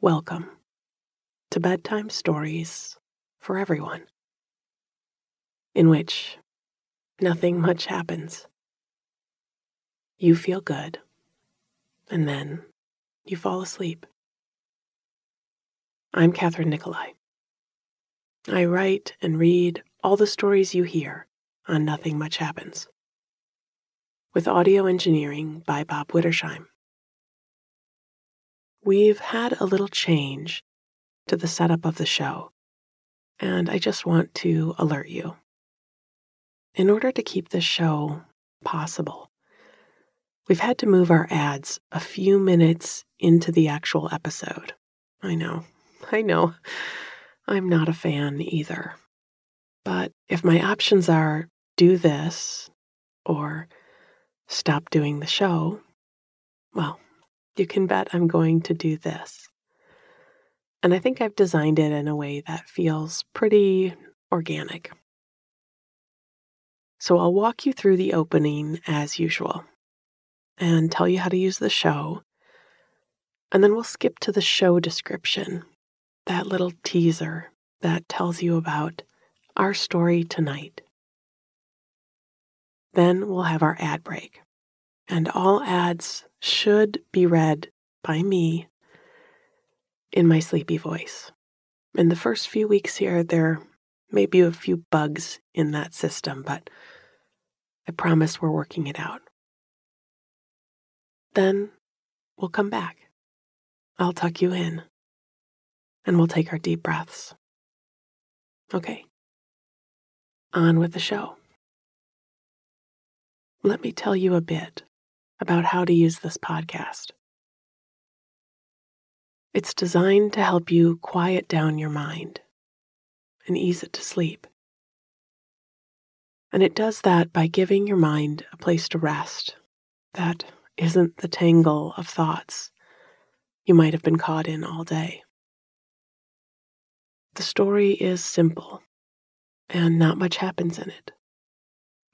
Welcome to Bedtime Stories for Everyone, in which nothing much happens. You feel good, and then you fall asleep. I'm Kathryn Nicolai. I write and read all the stories you hear on Nothing Much Happens, with audio engineering by Bob Wittersheim. We've had a little change to the setup of the show, and I just want to alert you. In order to keep this show possible, we've had to move our ads a few minutes into the actual episode. I know, I know, I'm not a fan either. But if my options are do this or stop doing the show, well, you can bet I'm going to do this. And I think I've designed it in a way that feels pretty organic. So I'll walk you through the opening as usual and tell you how to use the show. And then we'll skip to the show description, that little teaser that tells you about our story tonight. Then we'll have our ad break, and all ads should be read by me in my sleepy voice. In the first few weeks here, there may be a few bugs in that system, but I promise we're working it out. Then we'll come back. I'll tuck you in and we'll take our deep breaths. Okay, on with the show. Let me tell you a bit about how to use this podcast. It's designed to help you quiet down your mind and ease it to sleep. And it does that by giving your mind a place to rest that isn't the tangle of thoughts you might have been caught in all day. The story is simple and not much happens in it.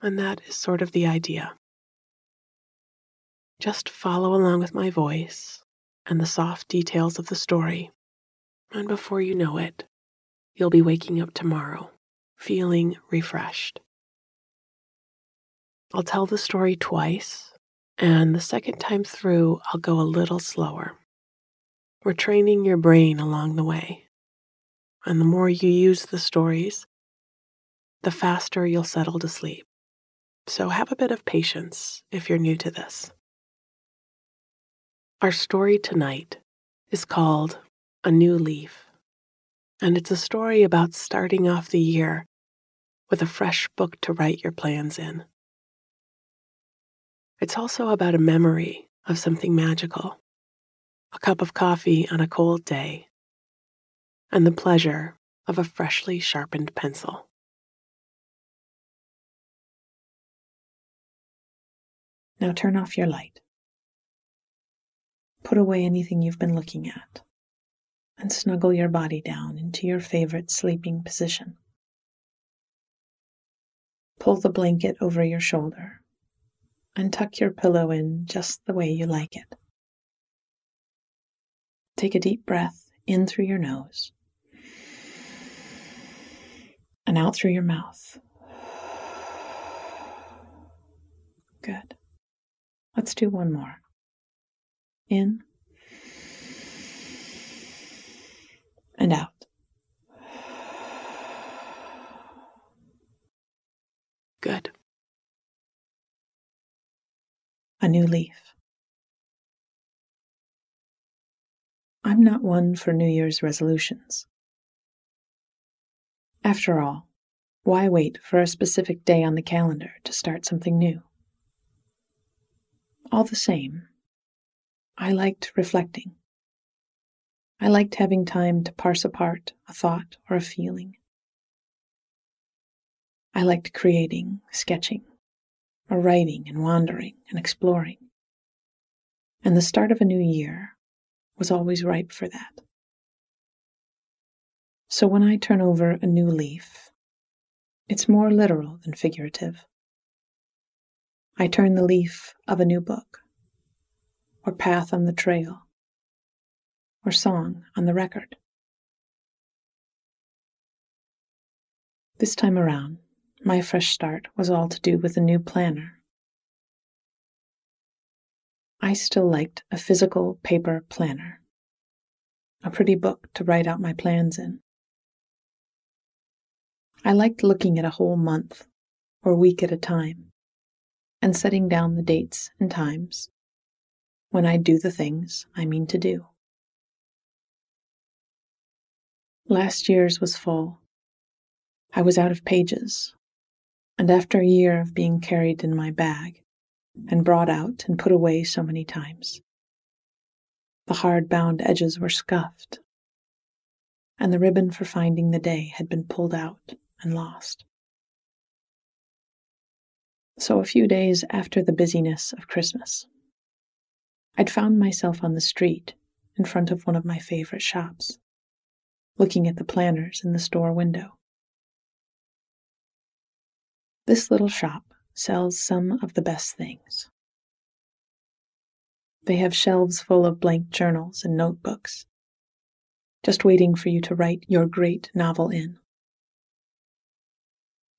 And that is sort of the idea. Just follow along with my voice and the soft details of the story, and before you know it, you'll be waking up tomorrow feeling refreshed. I'll tell the story twice, and the second time through, I'll go a little slower. We're training your brain along the way. And the more you use the stories, the faster you'll settle to sleep. So have a bit of patience if you're new to this. Our story tonight is called A New Leaf, and it's a story about starting off the year with a fresh book to write your plans in. It's also about a memory of something magical, a cup of coffee on a cold day, and the pleasure of a freshly sharpened pencil. Now turn off your light. Put away anything you've been looking at and snuggle your body down into your favorite sleeping position. Pull the blanket over your shoulder and tuck your pillow in just the way you like it. Take a deep breath in through your nose and out through your mouth. Good. Let's do one more in and out. Good. A new leaf. I'm not one for New Year's resolutions. After all, why wait for a specific day on the calendar to start something new? All the same, I liked reflecting. I liked having time to parse apart a thought or a feeling. I liked creating, sketching, or writing and wandering and exploring. And the start of a new year was always ripe for that. So when I turn over a new leaf, it's more literal than figurative. I turn the leaf of a new book or path on the trail, or song on the record. This time around, my fresh start was all to do with a new planner. I still liked a physical paper planner, a pretty book to write out my plans in. I liked looking at a whole month or week at a time and setting down the dates and times when I do the things I mean to do. Last year's was full. I was out of pages, and after a year of being carried in my bag and brought out and put away so many times, the hard bound edges were scuffed, and the ribbon for finding the day had been pulled out and lost. So, a few days after the busyness of Christmas, I'd found myself on the street in front of one of my favorite shops, looking at the planners in the store window. This little shop sells some of the best things. They have shelves full of blank journals and notebooks, just waiting for you to write your great novel in.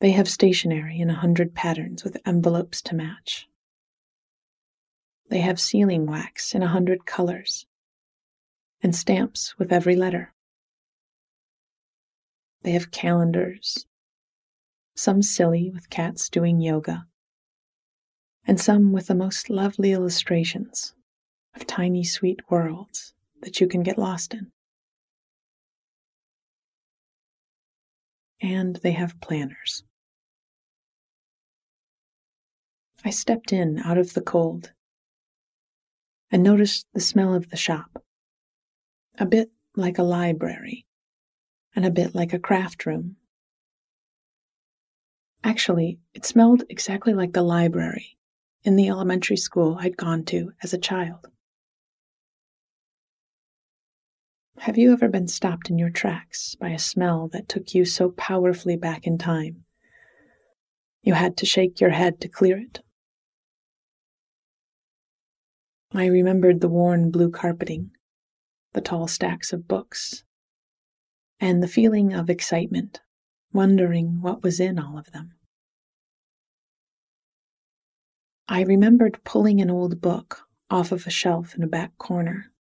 They have stationery in a hundred patterns with envelopes to match. They have sealing wax in a hundred colors and stamps with every letter. They have calendars, some silly with cats doing yoga, and some with the most lovely illustrations of tiny sweet worlds that you can get lost in. And they have planners. I stepped in out of the cold and noticed the smell of the shop. A bit like a library, and a bit like a craft room. Actually, it smelled exactly like the library in the elementary school I'd gone to as a child. Have you ever been stopped in your tracks by a smell that took you so powerfully back in time? You had to shake your head to clear it. I remembered the worn blue carpeting, the tall stacks of books, and the feeling of excitement, wondering what was in all of them. I remembered pulling an old book off of a shelf in a back corner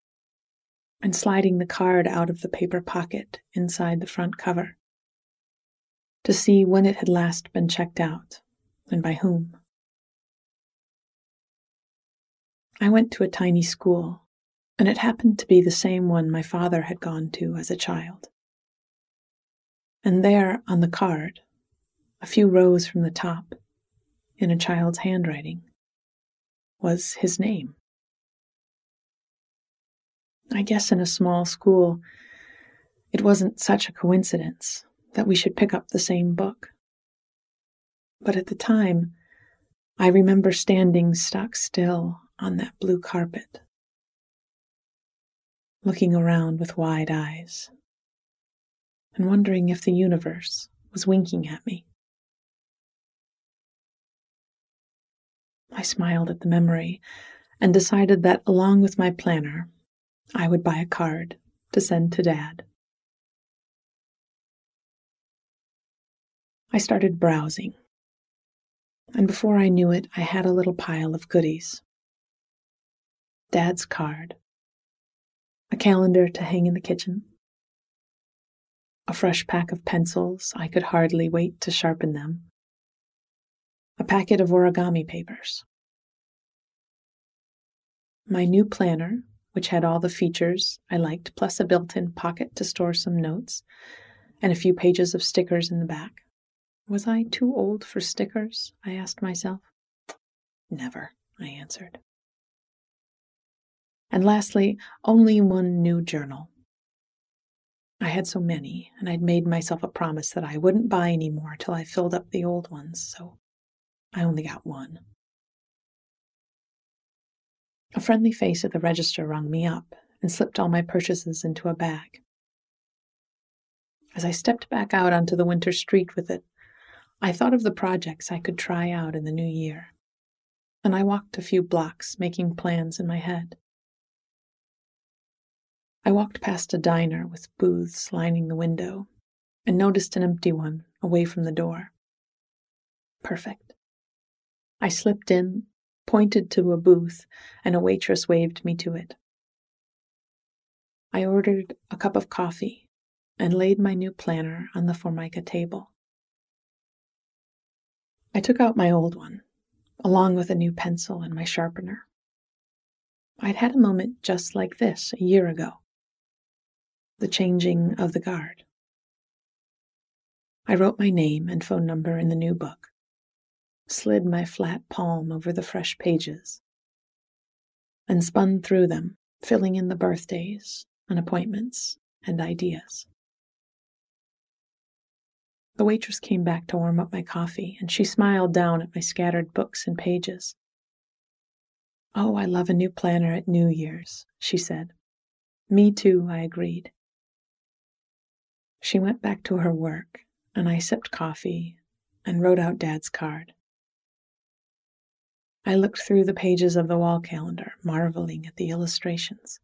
and sliding the card out of the paper pocket inside the front cover to see when it had last been checked out and by whom. I went to a tiny school, and it happened to be the same one my father had gone to as a child. And there, on the card, a few rows from the top, in a child's handwriting, was his name. I guess in a small school, it wasn't such a coincidence that we should pick up the same book. But at the time, I remember standing stock still on that blue carpet, looking around with wide eyes and wondering if the universe was winking at me. I smiled at the memory and decided that along with my planner, I would buy a card to send to Dad. I started browsing, and before I knew it, I had a little pile of goodies. Dad's card, a calendar to hang in the kitchen, a fresh pack of pencils, I could hardly wait to sharpen them, a packet of origami papers. My new planner, which had all the features I liked, plus a built in pocket to store some notes, and a few pages of stickers in the back. Was I too old for stickers? I asked myself. Never, I answered. And lastly, only one new journal. I had so many, and I'd made myself a promise that I wouldn't buy any more till I filled up the old ones, so I only got one. A friendly face at the register rung me up and slipped all my purchases into a bag. As I stepped back out onto the winter street with it, I thought of the projects I could try out in the new year, and I walked a few blocks making plans in my head. I walked past a diner with booths lining the window and noticed an empty one away from the door. Perfect. I slipped in, pointed to a booth, and a waitress waved me to it. I ordered a cup of coffee and laid my new planner on the Formica table. I took out my old one, along with a new pencil and my sharpener. I'd had a moment just like this a year ago the changing of the guard. I wrote my name and phone number in the new book, slid my flat palm over the fresh pages, and spun through them, filling in the birthdays and appointments and ideas. The waitress came back to warm up my coffee, and she smiled down at my scattered books and pages. Oh, I love a new planner at New Year's, she said. Me too, I agreed. She went back to her work, and I sipped coffee and wrote out Dad's card. I looked through the pages of the wall calendar, marveling at the illustrations.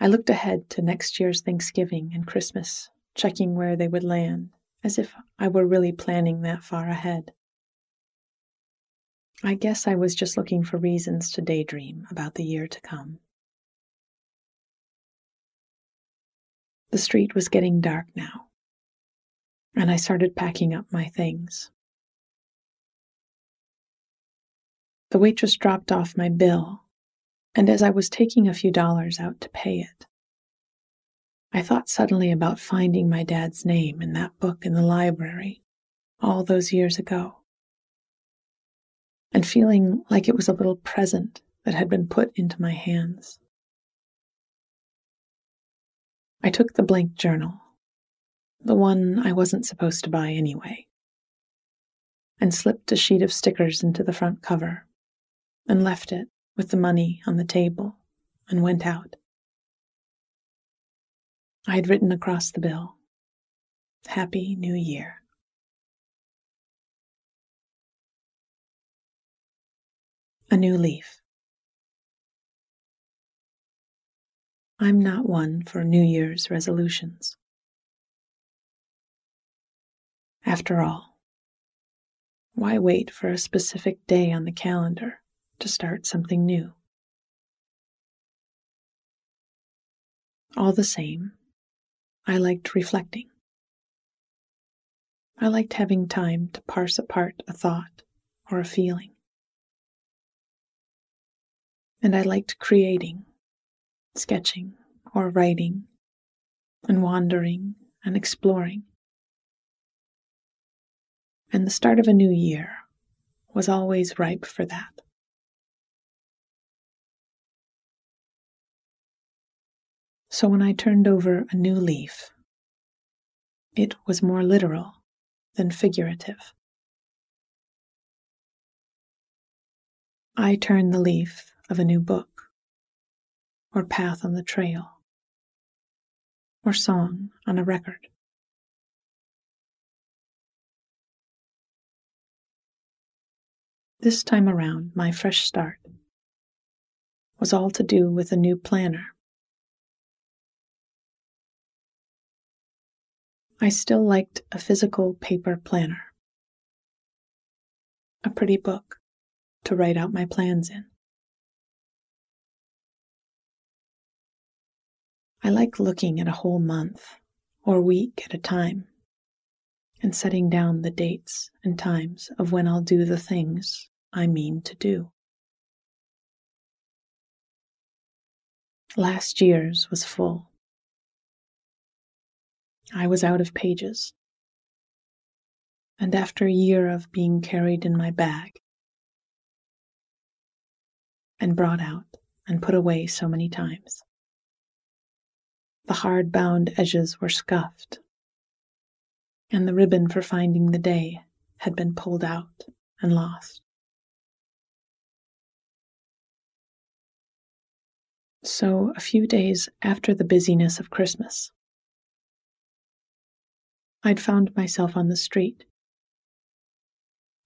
I looked ahead to next year's Thanksgiving and Christmas, checking where they would land, as if I were really planning that far ahead. I guess I was just looking for reasons to daydream about the year to come. The street was getting dark now, and I started packing up my things. The waitress dropped off my bill, and as I was taking a few dollars out to pay it, I thought suddenly about finding my dad's name in that book in the library all those years ago, and feeling like it was a little present that had been put into my hands. I took the blank journal, the one I wasn't supposed to buy anyway, and slipped a sheet of stickers into the front cover and left it with the money on the table and went out. I had written across the bill, Happy New Year. A new leaf. I'm not one for New Year's resolutions. After all, why wait for a specific day on the calendar to start something new? All the same, I liked reflecting. I liked having time to parse apart a thought or a feeling. And I liked creating sketching or writing, and wandering and exploring. And the start of a new year was always ripe for that. So when I turned over a new leaf, it was more literal than figurative. I turned the leaf of a new book or path on the trail, or song on a record. This time around, my fresh start was all to do with a new planner. I still liked a physical paper planner, a pretty book to write out my plans in. I like looking at a whole month or week at a time and setting down the dates and times of when I'll do the things I mean to do. Last year's was full. I was out of pages. And after a year of being carried in my bag and brought out and put away so many times, the hard bound edges were scuffed, and the ribbon for finding the day had been pulled out and lost. So, a few days after the busyness of Christmas, I'd found myself on the street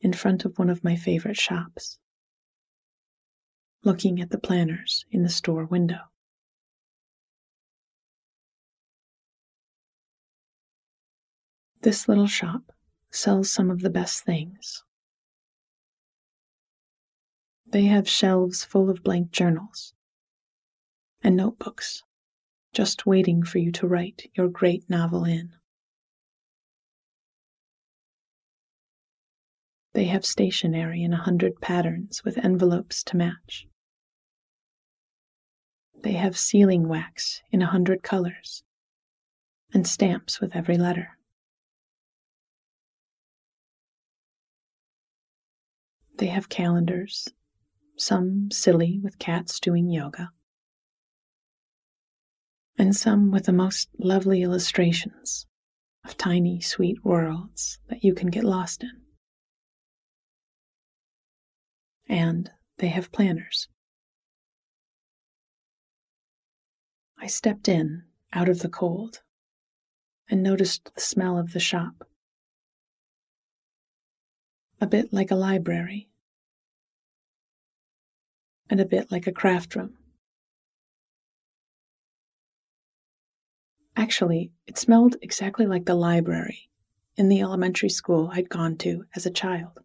in front of one of my favorite shops, looking at the planners in the store window. This little shop sells some of the best things. They have shelves full of blank journals and notebooks, just waiting for you to write your great novel in. They have stationery in a hundred patterns with envelopes to match. They have sealing wax in a hundred colors and stamps with every letter. They have calendars, some silly with cats doing yoga, and some with the most lovely illustrations of tiny, sweet worlds that you can get lost in. And they have planners. I stepped in out of the cold and noticed the smell of the shop. A bit like a library, and a bit like a craft room. Actually, it smelled exactly like the library in the elementary school I'd gone to as a child.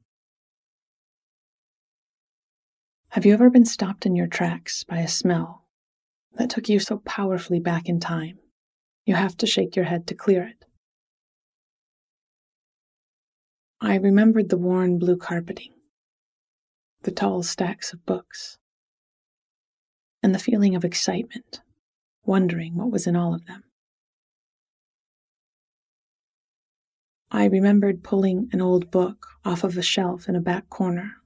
Have you ever been stopped in your tracks by a smell that took you so powerfully back in time, you have to shake your head to clear it. I remembered the worn blue carpeting, the tall stacks of books, and the feeling of excitement, wondering what was in all of them. I remembered pulling an old book off of a shelf in a back corner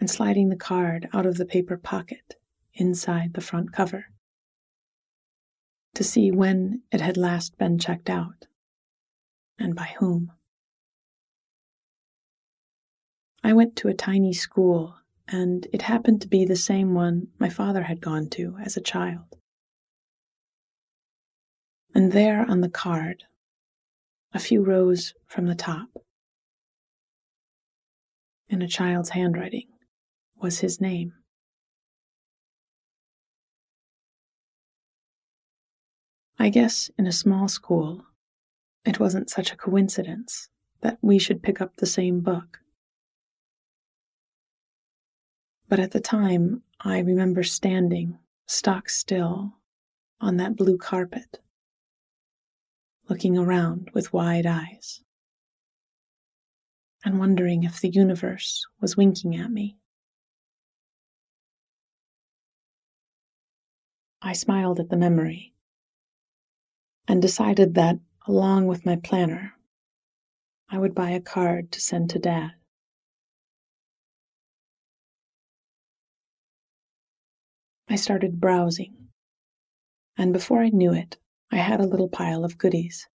and sliding the card out of the paper pocket inside the front cover to see when it had last been checked out and by whom. I went to a tiny school, and it happened to be the same one my father had gone to as a child. And there on the card, a few rows from the top, in a child's handwriting, was his name. I guess in a small school, it wasn't such a coincidence that we should pick up the same book. But at the time, I remember standing stock still on that blue carpet, looking around with wide eyes, and wondering if the universe was winking at me. I smiled at the memory and decided that, along with my planner, I would buy a card to send to Dad. I started browsing, and before I knew it, I had a little pile of goodies.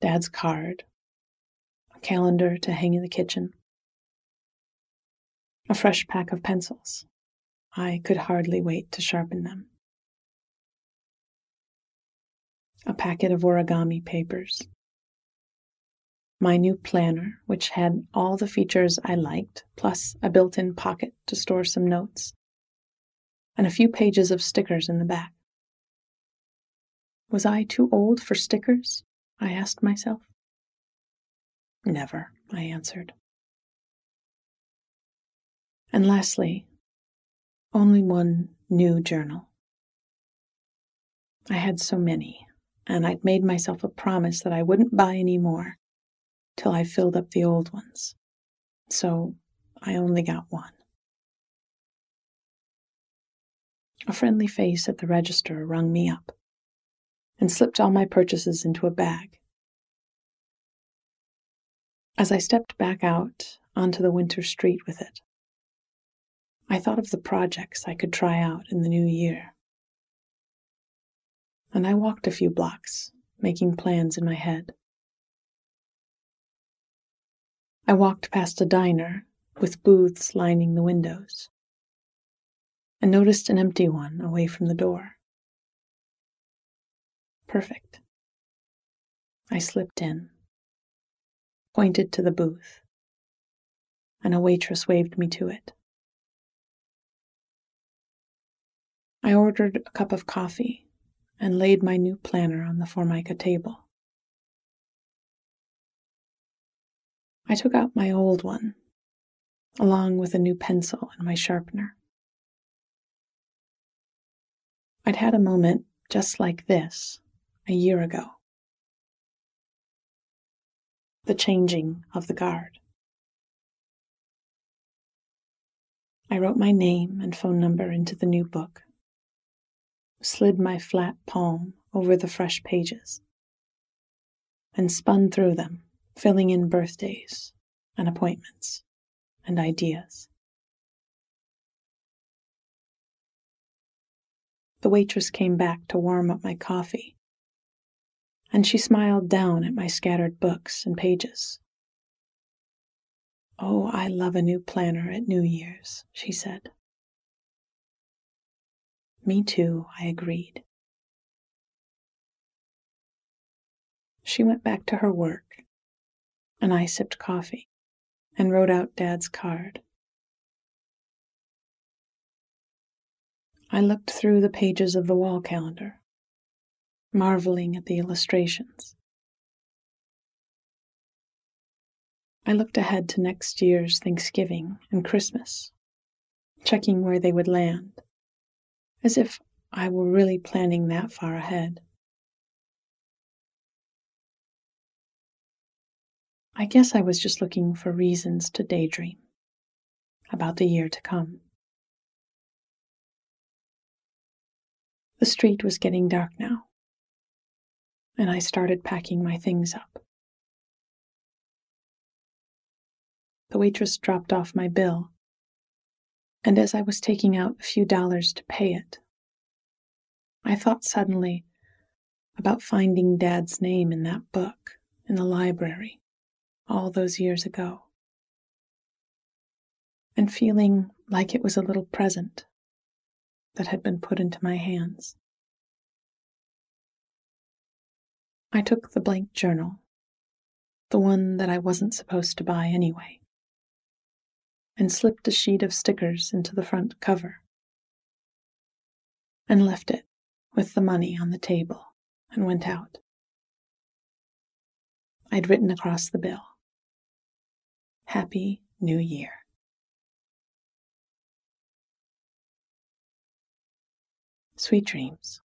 Dad's card, a calendar to hang in the kitchen, a fresh pack of pencils. I could hardly wait to sharpen them. A packet of origami papers, my new planner, which had all the features I liked, plus a built in pocket to store some notes, and a few pages of stickers in the back. Was I too old for stickers? I asked myself. Never, I answered. And lastly, only one new journal. I had so many, and I'd made myself a promise that I wouldn't buy any more till I filled up the old ones. So I only got one. A friendly face at the register rung me up and slipped all my purchases into a bag. As I stepped back out onto the winter street with it, I thought of the projects I could try out in the new year and I walked a few blocks, making plans in my head. I walked past a diner with booths lining the windows and noticed an empty one away from the door. Perfect. I slipped in, pointed to the booth, and a waitress waved me to it. I ordered a cup of coffee and laid my new planner on the formica table. I took out my old one, along with a new pencil and my sharpener. I'd had a moment just like this a year ago. The changing of the guard. I wrote my name and phone number into the new book, slid my flat palm over the fresh pages, and spun through them, filling in birthdays and appointments and ideas. The waitress came back to warm up my coffee, and she smiled down at my scattered books and pages. Oh, I love a new planner at New Year's, she said. Me too, I agreed. She went back to her work, and I sipped coffee and wrote out Dad's card. I looked through the pages of the wall calendar, marveling at the illustrations. I looked ahead to next year's Thanksgiving and Christmas, checking where they would land, as if I were really planning that far ahead. I guess I was just looking for reasons to daydream about the year to come. The street was getting dark now, and I started packing my things up. The waitress dropped off my bill, and as I was taking out a few dollars to pay it, I thought suddenly about finding Dad's name in that book in the library all those years ago, and feeling like it was a little present that had been put into my hands. I took the blank journal, the one that I wasn't supposed to buy anyway, and slipped a sheet of stickers into the front cover, and left it with the money on the table and went out. I'd written across the bill, Happy New Year. Sweet dreams.